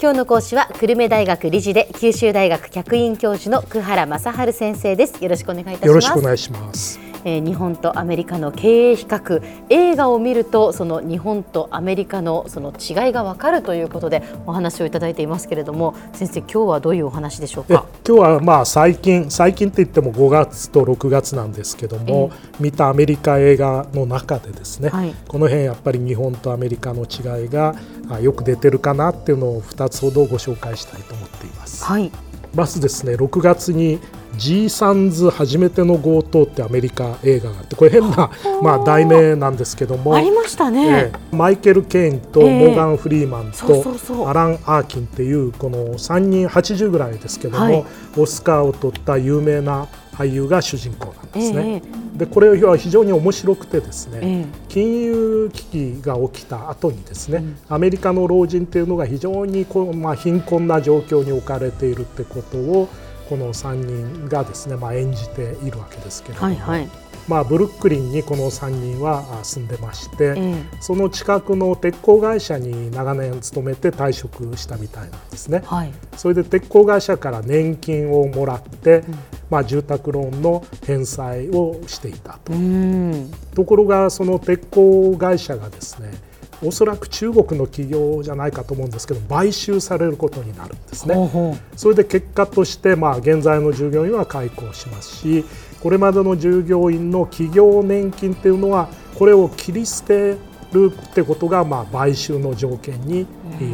今日の講師は久留米大学理事で九州大学客員教授の久原正治先生です。よろしくお願いいたします。よろしくお願いします。えー日本とアメリカの経営比較映画を見るとその日本とアメリカのその違いがわかるということでお話をいただいていますけれども先生今日はどういうお話でしょうえか今日はまあ最近最近って言っても5月と6月なんですけども、見たアメリカ映画の中でですね、はい。この辺やっぱり日本とアメリカの違いがあよく出てるかなっていうのを2つほどご紹介したいと思っています。はい。まずですね6月に G サンズ初めての強盗ってアメリカ映画があってこれ変なまあ題名なんですけども。ありましたね、ええ。マイケル・ケインとええ。モーガン・フリーマンとアラン・アーキンっていうこの3人80ぐらいですけども、はい。オスカーを取った有名な俳優が主人公なんですね。えでこれは非常に面白くてですね、え金融危機が起きた後にですね、アメリカの老人っていうのが非常にこう、まあ、貧困な状況に置かれているってことをこの3人がですね、まあ、演じているわけですけれども、はいはい。まあ、ブルックリンにこの3人はあ住んでまして、えその近くの鉄鋼会社に長年勤めて退職したみたいなんですね。はい。それで鉄鋼会社から年金をもらって、まあ、住宅ローンの返済をしていたと。う。ん。ところがその鉄鋼会社がですねおそらく中国の企業じゃないかと思うんですけど買収されることになるんですね。ほうほそれで結果として、まあ、現在の従業員は解雇しますしこれまでの従業員の企業年金っていうのはこれを切り捨てるってことが、まあ、買収の条件に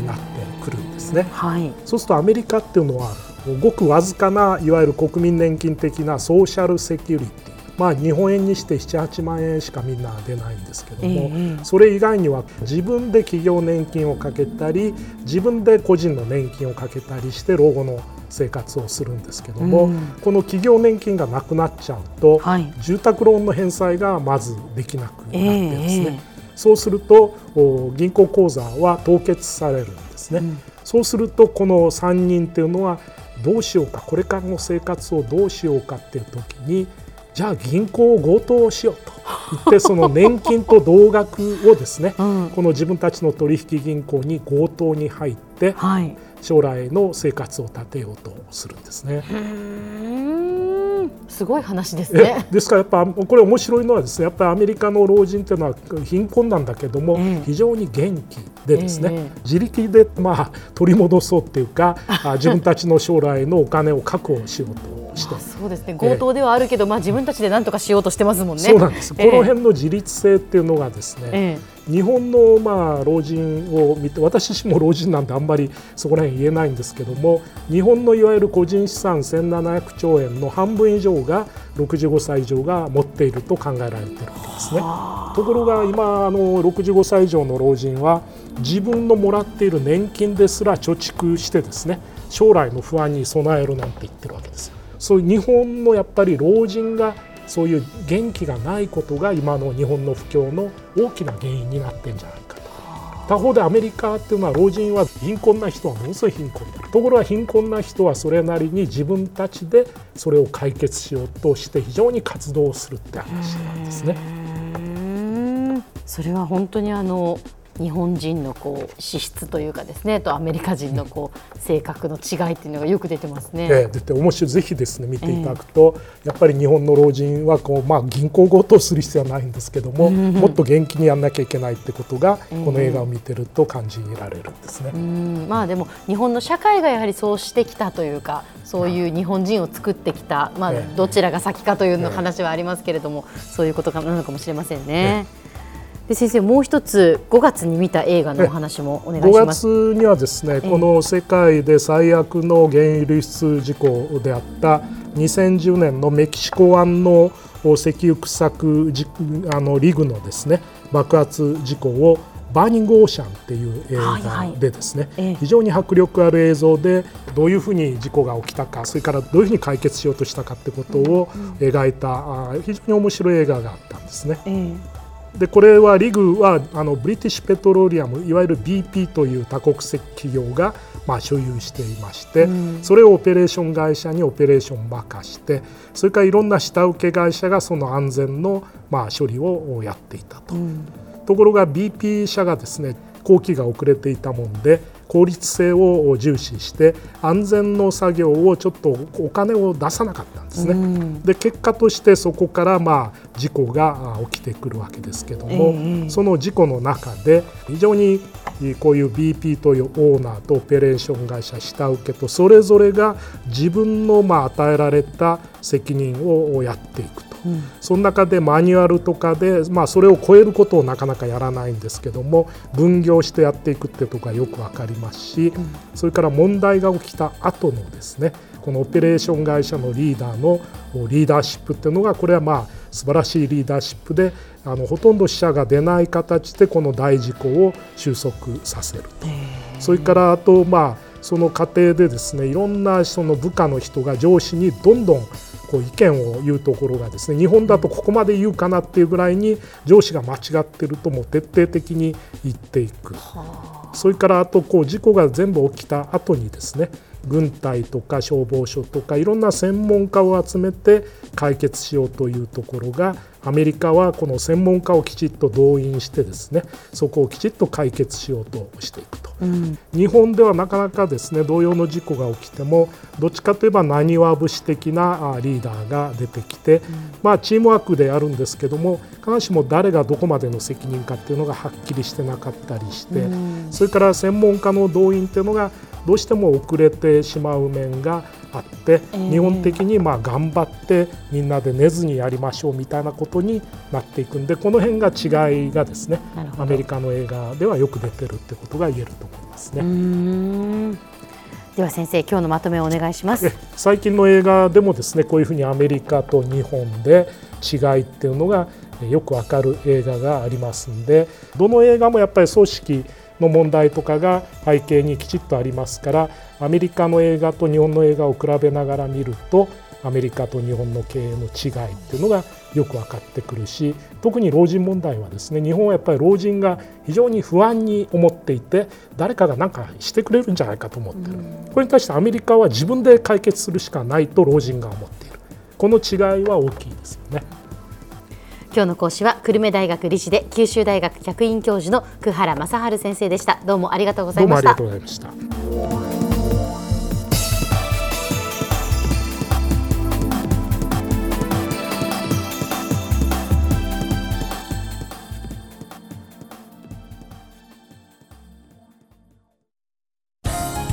なってくるんですね。うはいそうするとアメリカっていうのはごくわずかないわゆる国民年金的なソーシャルセキュリティまあ日本円にして78万円しかみんな出ないんですけども、ええそれ以外には自分で企業年金をかけたり自分で個人の年金をかけたりして老後の生活をするんですけども、うん。この企業年金がなくなっちゃうと、はい。住宅ローンの返済がまずできなくなってですね、えそうするとお銀行口座は凍結されるんですね、うん。そうするとこの3人っていうのはどうしようかこれからの生活をどうしようかっていう時にじゃあ銀行を強盗しようと。言ってその年金と同額をですねうん。この自分たちの取引銀行に強盗に入ってはい。将来の生活を立てようとするんですね。すごい話ですえねですからやっぱこれ面白いのはですねやっぱりアメリカの老人っていうのは貧困なんだけども、ええ。非常に元気でですね、ええ。自力でまあ取り戻そうっていうか あ自分たちの将来のお金を確保しようとして。あそうですね。強盗ではあるけど、まあ自分たちで何とかしようとしてますもんね。そうなんです、ええ。この辺の自立性っていうのがですね、え日本のまあ老人を見て私自身も老人なんであんまりそこら辺言えないんですけども日本のいわゆる個人資産1700兆円の半分以上が65歳以上が持っていると考えられているわけですね。ところが今あの65歳以上の老人は自分のもらっている年金ですら貯蓄してですね将来の不安に備えるなんて言ってるわけです。そういう日本のやっぱり老人がそういう元気がないことが今の日本の不況の大きな原因になってんじゃないかと。他方でアメリカっていうのは老人は貧困な人はものすごい貧困でところが貧困な人はそれなりに自分たちでそれを解決しようとして非常に活動するって話なんですね。それは本当にあの日本人のこう資質というかですねとアメリカ人のこう性格の違いっていうのがよく出てますね。ええ、で面白いぜひですね見ていただくと、やっぱり日本の老人はこう、まあ、銀行強盗する必要はないんですけども、もっと元気にやんなきゃいけないってことが、ええこの映画を見てると感じられるんですね。うんまあでも日本の社会がやはりそうしてきたというかそういう日本人を作ってきた、まあ、ええどちらが先かというのええ話はありますけれども、そういうことかなのかもしれませんね。で先生もう一つ5月に見た映画のお話もお願いし5ます。月にはですね、この世界で最悪の原油流出事故であった2010年のメキシコ湾の石油掘削じあのリグのですね爆発事故をバーニングオーシャンっていう映はいはい。画でですね、ええ。非常に迫力ある映像でどういうふうに事故が起きたかそれからどういうふうに解決しようとしたかってことを描いた、あ非常に面白い映画があったんですね。ええでこれはリグはあのブリティッシュペトロリアムいわゆる BP という多国籍企業が、まあ、所有していまして、それをオペレーション会社にオペレーション任してそれからいろんな下請け会社がその安全の、まあ、処理をやっていたと。ところが BP 社がですね工期が遅れていたもんで効率性を重視して安全の作業をちょっとお金を出さなかったんですね。で結果としてそこからまあ事故が起きてくるわけですけども、えー、その事故の中で非常にこういう BP というオーナーとオペレーション会社下請けとそれぞれが自分のまあ与えられた責任をやっていくと。うん、その中でマニュアルとかで、まあ、それを超えることをなかなかやらないんですけども分業してやっていくっていうところがよく分かりますし、うん、それから問題が起きた後のですねこのオペレーション会社のリーダーのリーダーシップっていうのがこれはまあ素晴らしいリーダーシップであのほとんど死者が出ない形でこの大事故を収束させると。それからあとまあその過程でですねいろんなその部下の人が上司にどんどんこう意見を言うところがですね日本だとここまで言うかなっていうぐらいに上司が間違ってるとも徹底的に言っていく。それからあとこう事故が全部起きた後にですね軍隊とか消防署とかいろんな専門家を集めて解決しようというところがアメリカはこの専門家をきちっと動員してですねそこをきちっと解決しようとしていくと、うん、日本ではなかなかですね同様の事故が起きてもどっちかといえばなにわ節的なリーダーが出てきて、うん、まあ、チームワークでやるんですけども必ずしも誰がどこまでの責任かっていうのがはっきりしてなかったりして、うん、それから専門家の動員っていうのがどうしても遅れてしまう面があって、えー、日本的にまあ頑張ってみんなで寝ずにやりましょうみたいなことになっていくんでこの辺が違いがですねアメリカの映画ではよく出てるってことが言えると思います。ね。では先生今日のまとめをお願いします。最近の映画でもですねこういうふうにアメリカと日本で違いっていうのがよくわかる映画がありますんでどの映画もやっぱり組織の問題とかが背景にきちっとありますからアメリカの映画と日本の映画を比べながら見るとアメリカと日本の経営の違いっていうのがよく分かってくるし特に老人問題はですね日本はやっぱり老人が非常に不安に思っていて誰かが何かしてくれるんじゃないかと思ってる。これに対してアメリカは自分で解決するしかないと老人が思っている。この違いは大きいですよね。今日の講師は久留米大学理事で九州大学客員教授の久原正治先生でした。どうもありがとうございました。どうもありがとうございました。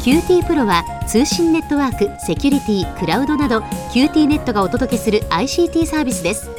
QT プロは通信ネットワーク、セキュリティ、クラウドなど QT ネットがお届けする ICT サービスです